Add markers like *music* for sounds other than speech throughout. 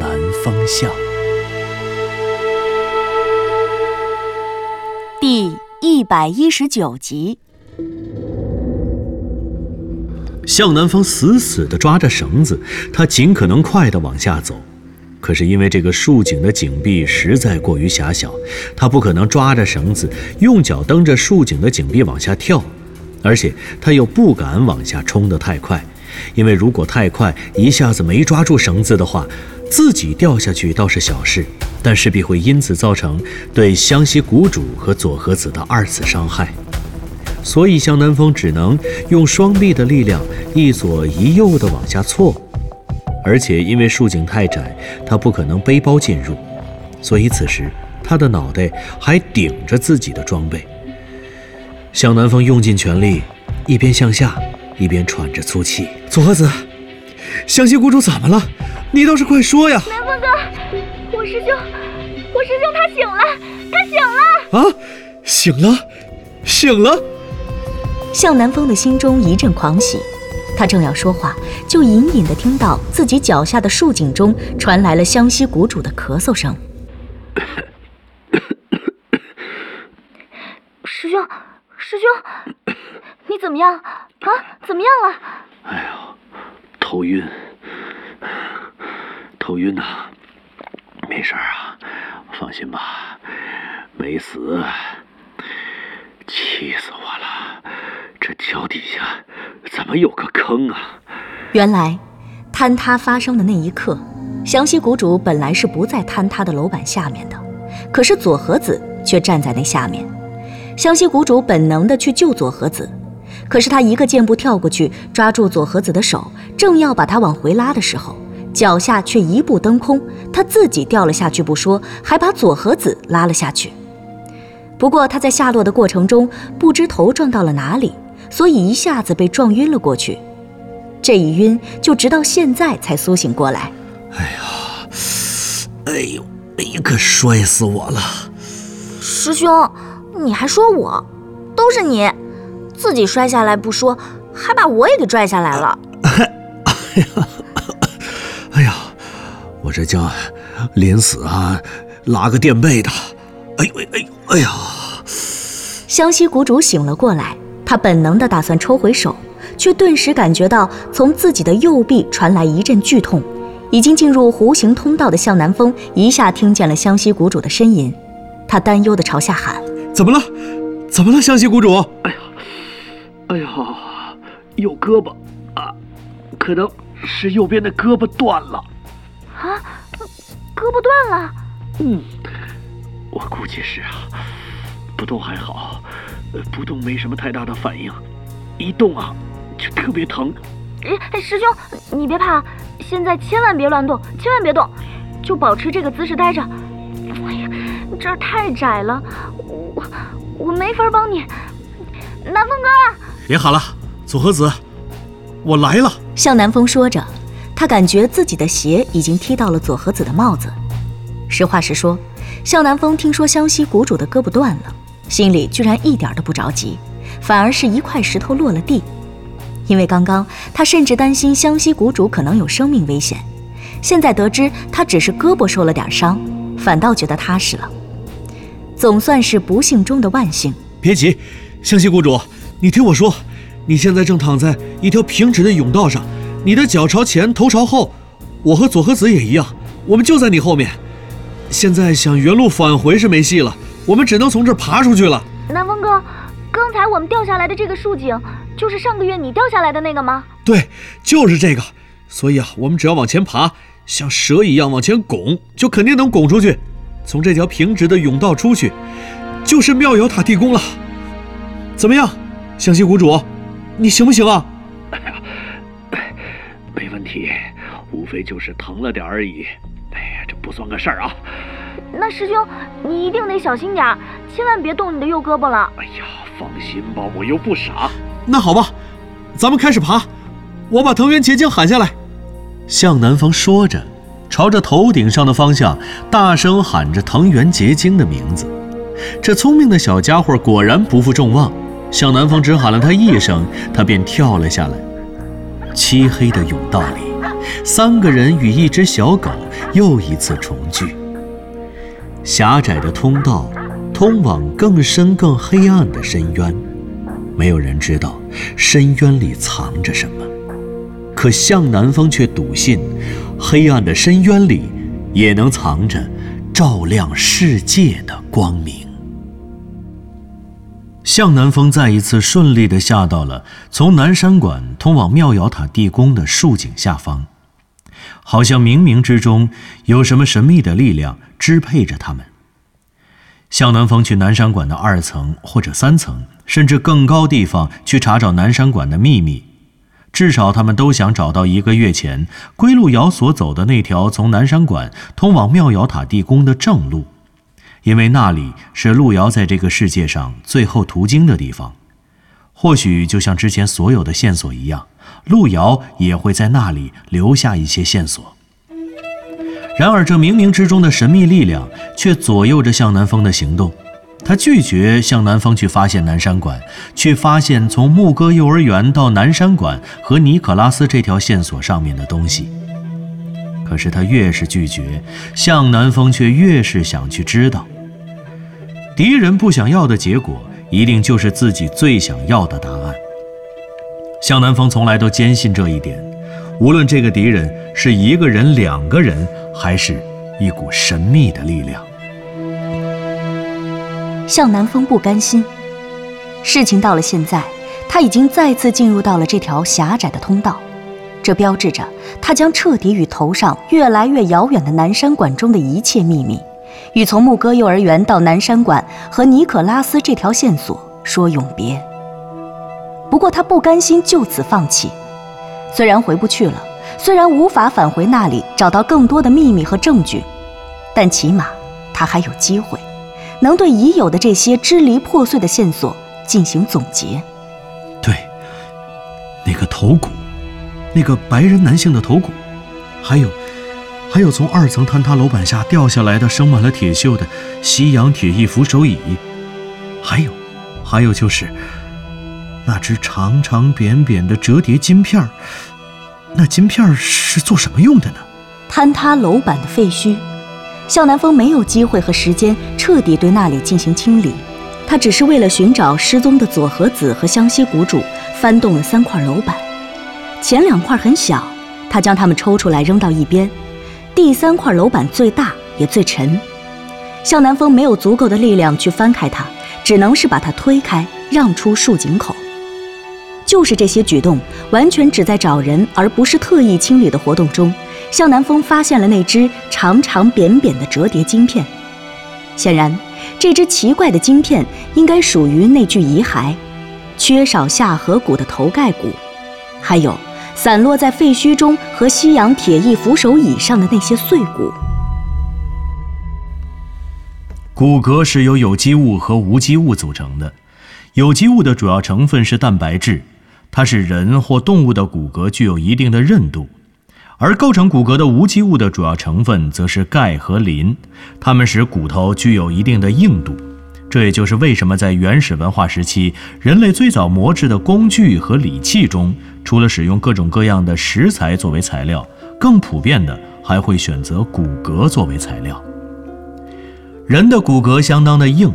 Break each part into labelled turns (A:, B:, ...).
A: 南风向》
B: 第一百一十九集。
A: 向南风死死地抓着绳子，他尽可能快地往下走。可是因为这个竖井的井壁实在过于狭小，他不可能抓着绳子用脚蹬着竖井的井壁往下跳，而且他又不敢往下冲得太快，因为如果太快一下子没抓住绳子的话，自己掉下去倒是小事，但势必会因此造成对湘西谷主和佐和子的二次伤害。所以向南风只能用双臂的力量一左一右地往下挫，而且因为竖井太窄，他不可能背包进入，所以此时他的脑袋还顶着自己的装备。向南风用尽全力，一边向下，一边喘着粗气。佐和子，湘西谷主怎么了？你倒是快说呀！
C: 南风哥，我师兄，我师兄他醒了，他醒了。
A: 啊，醒了，醒了！
B: 向南风的心中一阵狂喜，他正要说话，就隐隐的听到自己脚下的竖井中传来了湘西谷主的咳嗽声。*coughs*
C: 师兄，师兄，你怎么样啊？怎么样了？
D: 哎呦，头晕，头晕呐、没事啊，放心吧，没死。气死我了！这脚底下怎么有个坑啊？
B: 原来，坍塌发生的那一刻，湘西谷主本来是不在坍塌的楼板下面的，可是左和子却站在那下面。湘西谷主本能的去救左和子，可是他一个箭步跳过去，抓住左和子的手，正要把他往回拉的时候，脚下却一步登空，他自己掉了下去不说，还把左和子拉了下去。不过他在下落的过程中，不知头撞到了哪里，所以一下子被撞晕了过去。这一晕，就直到现在才苏醒过来。
A: 哎呦，哎呀，可摔死我了！
C: 师兄，你还说我，都是你，自己摔下来不说，还把我也给拽下来了。*laughs* *laughs*
A: 哎呀，我这叫临死啊，拉个垫背的。哎呦哎呦哎呀！
B: 湘西谷主醒了过来，他本能的打算抽回手，却顿时感觉到从自己的右臂传来一阵剧痛。已经进入弧形通道的向南风一下听见了湘西谷主的呻吟，他担忧的朝下喊
A: 怎么了？怎么了，湘西谷主？
D: 哎呀，哎呀右胳膊啊，可能是右边的胳膊断了。
C: 啊，胳膊断了。
D: 嗯，我估计是啊，不动还好，呃，不动没什么太大的反应，一动啊就特别疼。
C: 哎，师兄，你别怕，现在千万别乱动，千万别动，就保持这个姿势待着。哎呀，这儿太窄了，我我没法帮你。南风哥，
A: 别喊了，佐和子，我来了。
B: 向南风说着，他感觉自己的鞋已经踢到了佐和子的帽子。实话实说，向南风听说湘西谷主的胳膊断了，心里居然一点都不着急，反而是一块石头落了地。因为刚刚他甚至担心湘西谷主可能有生命危险，现在得知他只是胳膊受了点伤，反倒觉得踏实了。总算是不幸中的万幸。
A: 别急，湘西谷主，你听我说，你现在正躺在一条平直的甬道上，你的脚朝前，头朝后，我和佐和子也一样，我们就在你后面。现在想原路返回是没戏了，我们只能从这儿爬出去了。
C: 南风哥，刚才我们掉下来的这个竖井，就是上个月你掉下来的那个吗？
A: 对，就是这个。所以啊，我们只要往前爬，像蛇一样往前拱，就肯定能拱出去，从这条平直的甬道出去，就是妙瑶塔地宫了。怎么样，湘西谷主，你行不行啊？
D: 哎呀没问题，无非就是疼了点而已。哎呀，这不算个事儿啊。
C: 那师兄，你一定得小心点儿，千万别动你的右胳膊了。
D: 哎呀，放心吧，我又不傻。
A: 那好吧，咱们开始爬。我把藤原结晶喊下来。向南风说着，朝着头顶上的方向大声喊着藤原结晶的名字。这聪明的小家伙果然不负众望，向南方只喊了他一声，他便跳了下来。漆黑的甬道里，三个人与一只小狗又一次重聚。狭窄的通道通往更深、更黑暗的深渊，没有人知道深渊里藏着什么。可向南方却笃信，黑暗的深渊里也能藏着照亮世界的光明。向南风再一次顺利地下到了从南山馆通往妙瑶塔地宫的竖井下方，好像冥冥之中有什么神秘的力量支配着他们。向南风去南山馆的二层或者三层，甚至更高地方去查找南山馆的秘密，至少他们都想找到一个月前归路遥所走的那条从南山馆通往妙瑶塔地宫的正路。因为那里是路遥在这个世界上最后途经的地方，或许就像之前所有的线索一样，路遥也会在那里留下一些线索。然而，这冥冥之中的神秘力量却左右着向南风的行动。他拒绝向南风去发现南山馆，去发现从牧歌幼儿园到南山馆和尼可拉斯这条线索上面的东西。可是他越是拒绝，向南风却越是想去知道。敌人不想要的结果，一定就是自己最想要的答案。向南风从来都坚信这一点，无论这个敌人是一个人、两个人，还是一股神秘的力量。
B: 向南风不甘心，事情到了现在，他已经再次进入到了这条狭窄的通道，这标志着他将彻底与头上越来越遥远的南山馆中的一切秘密。与从牧歌幼儿园到南山馆和尼可拉斯这条线索说永别。不过他不甘心就此放弃，虽然回不去了，虽然无法返回那里找到更多的秘密和证据，但起码他还有机会，能对已有的这些支离破碎的线索进行总结。
A: 对，那个头骨，那个白人男性的头骨，还有。还有从二层坍塌楼板下掉下来的生满了铁锈的西洋铁艺扶手椅，还有，还有就是那只长长扁扁的折叠金片。那金片是做什么用的呢？
B: 坍塌楼板的废墟，向南风没有机会和时间彻底对那里进行清理，他只是为了寻找失踪的佐和子和湘西谷主，翻动了三块楼板。前两块很小，他将它们抽出来扔到一边。第三块楼板最大也最沉，向南风没有足够的力量去翻开它，只能是把它推开，让出竖井口。就是这些举动，完全只在找人，而不是特意清理的活动中，向南风发现了那只长长扁扁的折叠晶片。显然，这只奇怪的晶片应该属于那具遗骸，缺少下颌骨的头盖骨，还有。散落在废墟中和西洋铁艺扶手椅上的那些碎骨。
A: 骨骼是由有机物和无机物组成的，有机物的主要成分是蛋白质，它使人或动物的骨骼具有一定的韧度；而构成骨骼的无机物的主要成分则是钙和磷，它们使骨头具有一定的硬度。这也就是为什么在原始文化时期，人类最早磨制的工具和礼器中，除了使用各种各样的石材作为材料，更普遍的还会选择骨骼作为材料。人的骨骼相当的硬，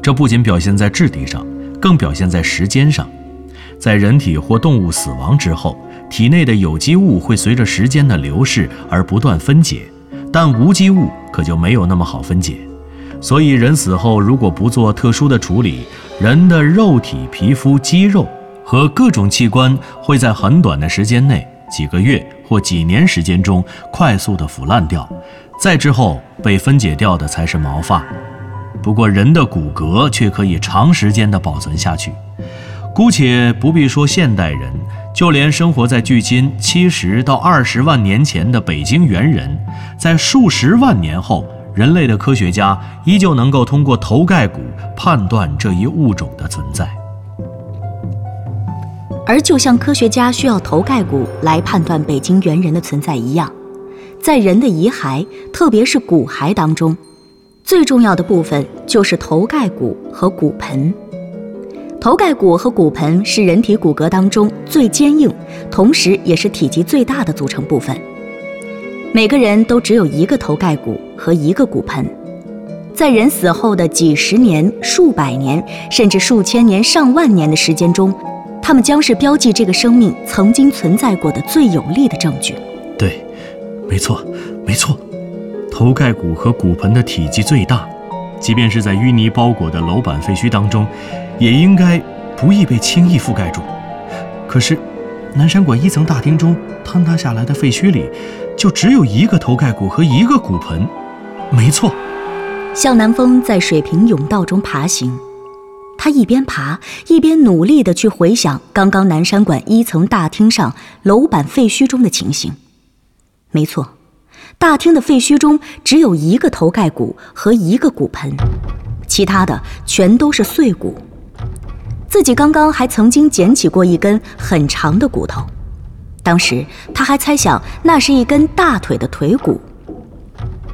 A: 这不仅表现在质地上，更表现在时间上。在人体或动物死亡之后，体内的有机物会随着时间的流逝而不断分解，但无机物可就没有那么好分解。所以，人死后如果不做特殊的处理，人的肉体、皮肤、肌肉和各种器官会在很短的时间内，几个月或几年时间中快速的腐烂掉，再之后被分解掉的才是毛发。不过，人的骨骼却可以长时间的保存下去。姑且不必说现代人，就连生活在距今七十到二十万年前的北京猿人，在数十万年后，人类的科学家依旧能够通过头盖骨判断这一物种的存在。
B: 而就像科学家需要头盖骨来判断北京猿人的存在一样，在人的遗骸，特别是骨骸当中，最重要的部分就是头盖骨和骨盆。头盖骨和骨盆是人体骨骼当中最坚硬，同时也是体积最大的组成部分。每个人都只有一个头盖骨和一个骨盆，在人死后的几十年、数百年，甚至数千年、上万年的时间中，它们将是标记这个生命曾经存在过的最有力的证据。
A: 对，没错，没错，头盖骨和骨盆的体积最大。即便是在淤泥包裹的楼板废墟当中，也应该不易被轻易覆盖住。可是，南山馆一层大厅中坍塌下来的废墟里，就只有一个头盖骨和一个骨盆。没错，
B: 向南风在水平甬道中爬行，他一边爬一边努力地去回想刚刚南山馆一层大厅上楼板废墟中的情形。没错。大厅的废墟中只有一个头盖骨和一个骨盆，其他的全都是碎骨。自己刚刚还曾经捡起过一根很长的骨头，当时他还猜想那是一根大腿的腿骨。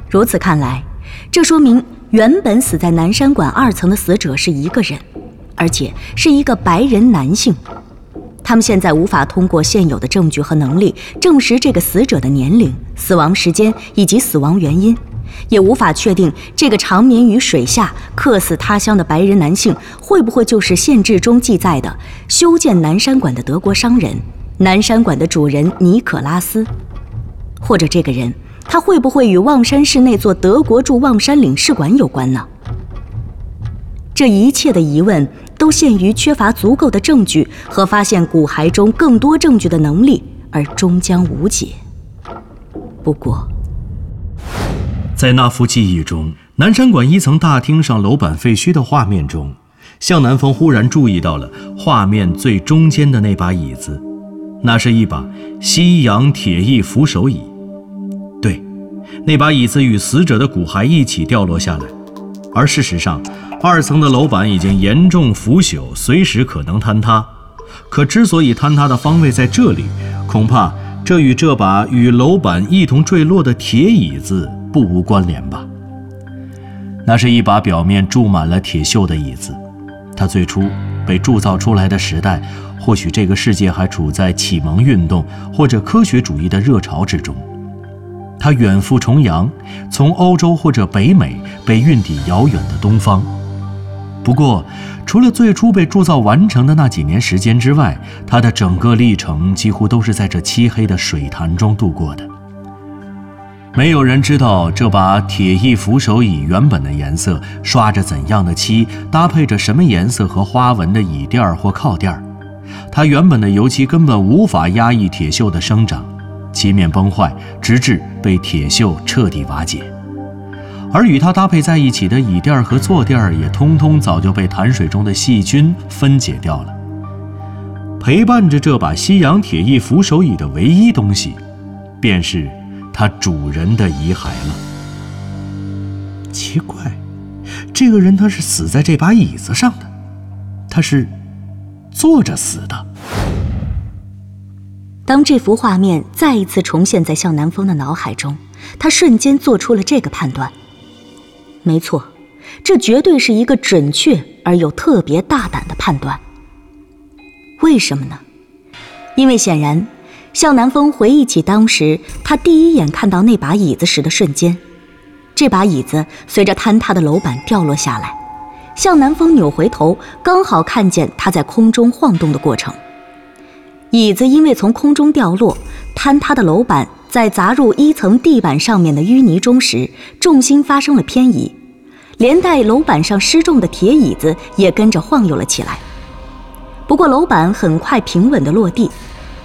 B: 如此看来，这说明原本死在南山馆二层的死者是一个人，而且是一个白人男性。他们现在无法通过现有的证据和能力证实这个死者的年龄、死亡时间以及死亡原因，也无法确定这个长眠于水下、客死他乡的白人男性会不会就是县志中记载的修建南山馆的德国商人、南山馆的主人尼可拉斯，或者这个人他会不会与望山市那座德国驻望山领事馆有关呢？这一切的疑问。都限于缺乏足够的证据和发现骨骸中更多证据的能力，而终将无解。不过，
A: 在那幅记忆中，南山馆一层大厅上楼板废墟的画面中，向南风忽然注意到了画面最中间的那把椅子，那是一把西洋铁艺扶手椅。那把椅子与死者的骨骸一起掉落下来，而事实上。二层的楼板已经严重腐朽，随时可能坍塌。可之所以坍塌的方位在这里，恐怕这与这把与楼板一同坠落的铁椅子不无关联吧？那是一把表面注满了铁锈的椅子，它最初被铸造出来的时代，或许这个世界还处在启蒙运动或者科学主义的热潮之中。它远赴重洋，从欧洲或者北美被运抵遥远的东方。不过，除了最初被铸造完成的那几年时间之外，它的整个历程几乎都是在这漆黑的水潭中度过的。没有人知道这把铁艺扶手椅原本的颜色，刷着怎样的漆，搭配着什么颜色和花纹的椅垫或靠垫儿。它原本的油漆根本无法压抑铁锈的生长，漆面崩坏，直至被铁锈彻底瓦解。而与它搭配在一起的椅垫和坐垫也通通早就被潭水中的细菌分解掉了。陪伴着这把西洋铁艺扶手椅的唯一东西，便是它主人的遗骸了。奇怪，这个人他是死在这把椅子上的，他是坐着死的。
B: 当这幅画面再一次重现在向南风的脑海中，他瞬间做出了这个判断。没错，这绝对是一个准确而又特别大胆的判断。为什么呢？因为显然，向南风回忆起当时他第一眼看到那把椅子时的瞬间，这把椅子随着坍塌的楼板掉落下来，向南风扭回头，刚好看见它在空中晃动的过程。椅子因为从空中掉落，坍塌的楼板。在砸入一层地板上面的淤泥中时，重心发生了偏移，连带楼板上失重的铁椅子也跟着晃悠了起来。不过楼板很快平稳地落地，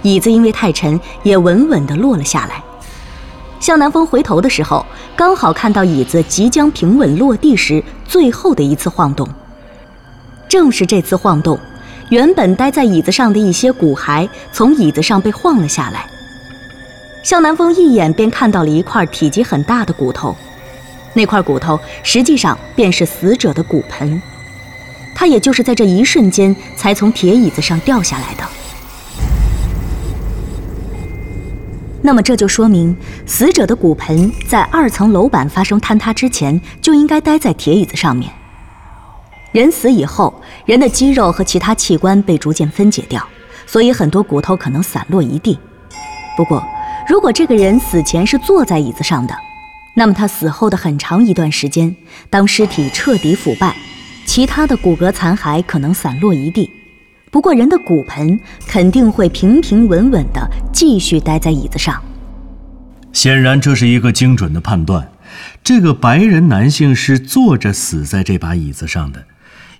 B: 椅子因为太沉也稳稳地落了下来。向南风回头的时候，刚好看到椅子即将平稳落地时最后的一次晃动。正是这次晃动，原本待在椅子上的一些骨骸从椅子上被晃了下来。向南风一眼便看到了一块体积很大的骨头，那块骨头实际上便是死者的骨盆，他也就是在这一瞬间才从铁椅子上掉下来的。那么这就说明，死者的骨盆在二层楼板发生坍塌之前就应该待在铁椅子上面。人死以后，人的肌肉和其他器官被逐渐分解掉，所以很多骨头可能散落一地。不过，如果这个人死前是坐在椅子上的，那么他死后的很长一段时间，当尸体彻底腐败，其他的骨骼残骸可能散落一地。不过，人的骨盆肯定会平平稳稳地继续待在椅子上。
A: 显然，这是一个精准的判断。这个白人男性是坐着死在这把椅子上的，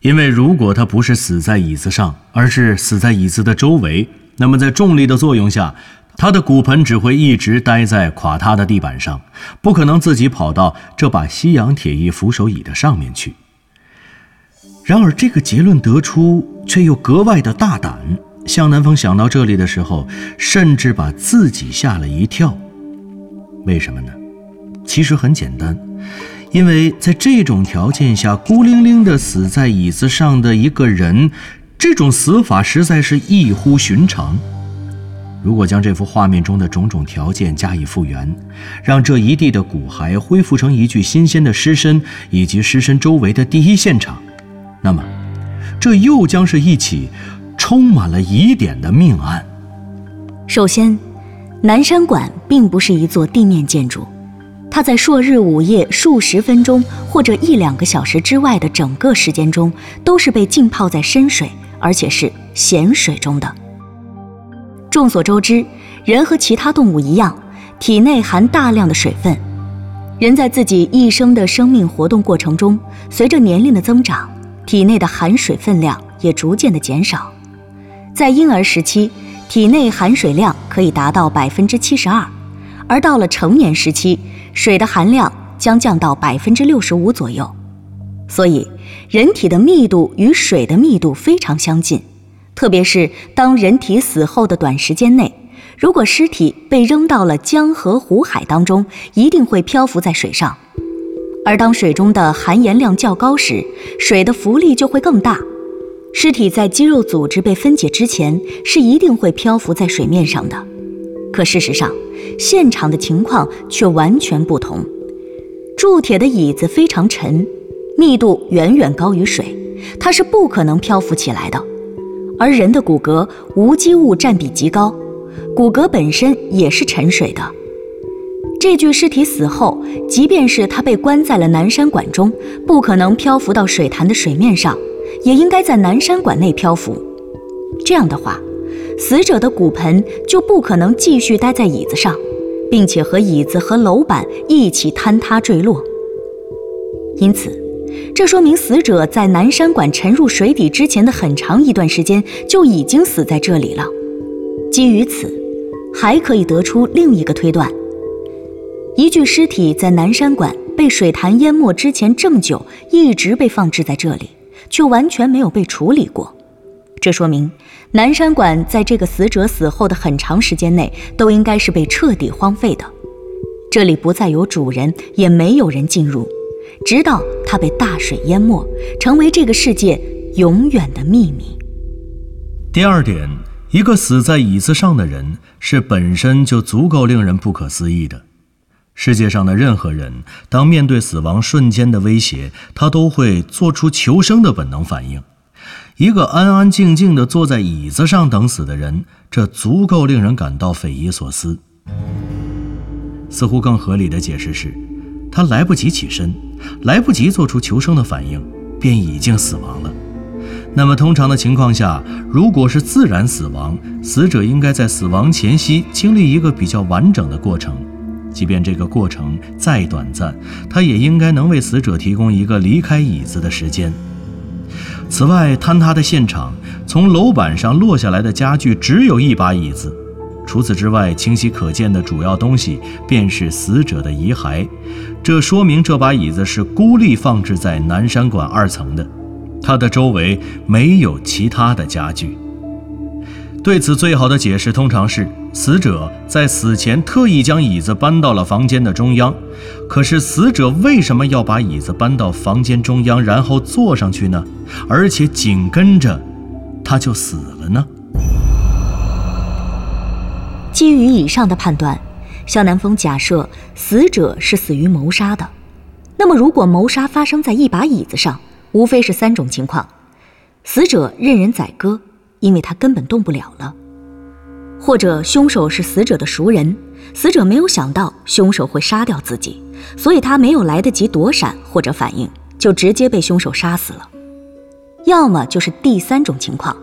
A: 因为如果他不是死在椅子上，而是死在椅子的周围，那么在重力的作用下，他的骨盆只会一直待在垮塌的地板上，不可能自己跑到这把西洋铁艺扶手椅的上面去。然而，这个结论得出却又格外的大胆。向南风想到这里的时候，甚至把自己吓了一跳。为什么呢？其实很简单，因为在这种条件下，孤零零地死在椅子上的一个人，这种死法实在是异乎寻常。如果将这幅画面中的种种条件加以复原，让这一地的骨骸恢复成一具新鲜的尸身以及尸身周围的第一现场。那么，这又将是一起充满了疑点的命案。
B: 首先，南山馆并不是一座地面建筑，它在朔日午夜数十分钟或者一两个小时之外的整个时间中，都是被浸泡在深水，而且是咸水中的。众所周知，人和其他动物一样，体内含大量的水分。人在自己一生的生命活动过程中，随着年龄的增长。体内的含水分量也逐渐的减少，在婴儿时期，体内含水量可以达到百分之七十二，而到了成年时期，水的含量将降到百分之六十五左右。所以，人体的密度与水的密度非常相近，特别是当人体死后的短时间内，如果尸体被扔到了江河湖海当中，一定会漂浮在水上。而当水中的含盐量较高时，水的浮力就会更大。尸体在肌肉组织被分解之前是一定会漂浮在水面上的。可事实上，现场的情况却完全不同。铸铁的椅子非常沉，密度远远高于水，它是不可能漂浮起来的。而人的骨骼无机物占比极高，骨骼本身也是沉水的。这具尸体死后，即便是他被关在了南山馆中，不可能漂浮到水潭的水面上，也应该在南山馆内漂浮。这样的话，死者的骨盆就不可能继续待在椅子上，并且和椅子和楼板一起坍塌坠落。因此，这说明死者在南山馆沉入水底之前的很长一段时间就已经死在这里了。基于此，还可以得出另一个推断。一具尸体在南山馆被水潭淹没之前这么久，一直被放置在这里，却完全没有被处理过。这说明南山馆在这个死者死后的很长时间内都应该是被彻底荒废的。这里不再有主人，也没有人进入，直到它被大水淹没，成为这个世界永远的秘密。
A: 第二点，一个死在椅子上的人是本身就足够令人不可思议的。世界上的任何人，当面对死亡瞬间的威胁，他都会做出求生的本能反应。一个安安静静地坐在椅子上等死的人，这足够令人感到匪夷所思。似乎更合理的解释是，他来不及起身，来不及做出求生的反应，便已经死亡了。那么，通常的情况下，如果是自然死亡，死者应该在死亡前夕经历一个比较完整的过程。即便这个过程再短暂，他也应该能为死者提供一个离开椅子的时间。此外，坍塌的现场从楼板上落下来的家具只有一把椅子，除此之外，清晰可见的主要东西便是死者的遗骸。这说明这把椅子是孤立放置在南山馆二层的。它的周围没有其他的家具。对此，最好的解释通常是死者在死前特意将椅子搬到了房间的中央。可是，死者为什么要把椅子搬到房间中央，然后坐上去呢？而且紧跟着，他就死了呢？
B: 基于以上的判断，肖南风假设死者是死于谋杀的。那么，如果谋杀发生在一把椅子上，无非是三种情况：死者任人宰割。因为他根本动不了了，或者凶手是死者的熟人，死者没有想到凶手会杀掉自己，所以他没有来得及躲闪或者反应，就直接被凶手杀死了。要么就是第三种情况，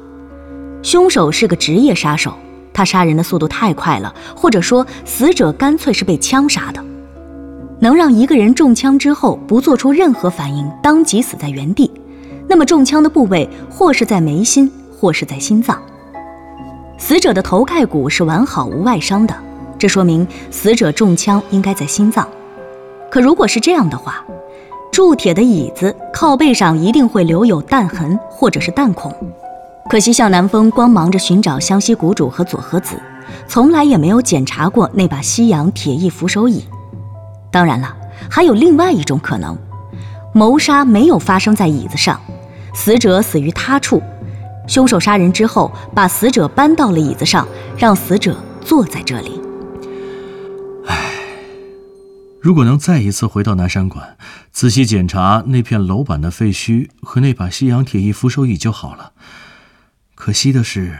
B: 凶手是个职业杀手，他杀人的速度太快了，或者说死者干脆是被枪杀的，能让一个人中枪之后不做出任何反应，当即死在原地，那么中枪的部位或是在眉心。或是在心脏，死者的头盖骨是完好无外伤的，这说明死者中枪应该在心脏。可如果是这样的话，铸铁的椅子靠背上一定会留有弹痕或者是弹孔。可惜向南风光忙着寻找湘西谷主和佐和子，从来也没有检查过那把西洋铁艺扶手椅。当然了，还有另外一种可能，谋杀没有发生在椅子上，死者死于他处。凶手杀人之后，把死者搬到了椅子上，让死者坐在这里。
A: 唉，如果能再一次回到南山馆，仔细检查那片楼板的废墟和那把西洋铁艺扶手椅就好了。可惜的是，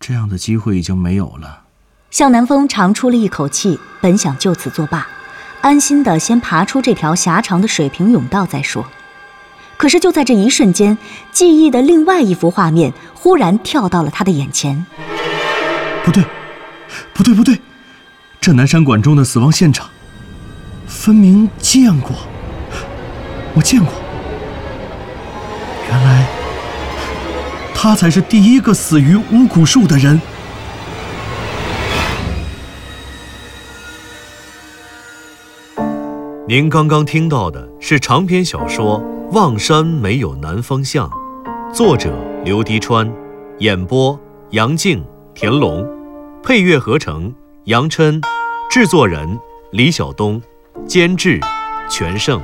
A: 这样的机会已经没有了。
B: 向南风长出了一口气，本想就此作罢，安心的先爬出这条狭长的水平甬道再说。可是就在这一瞬间，记忆的另外一幅画面忽然跳到了他的眼前。
A: 不对，不对，不对，这南山馆中的死亡现场，分明见过，我见过。原来，他才是第一个死于巫蛊术的人。
E: 您刚刚听到的是长篇小说。望山没有南方向，作者刘迪川，演播杨静、田龙，配乐合成杨琛，制作人李晓东，监制全胜。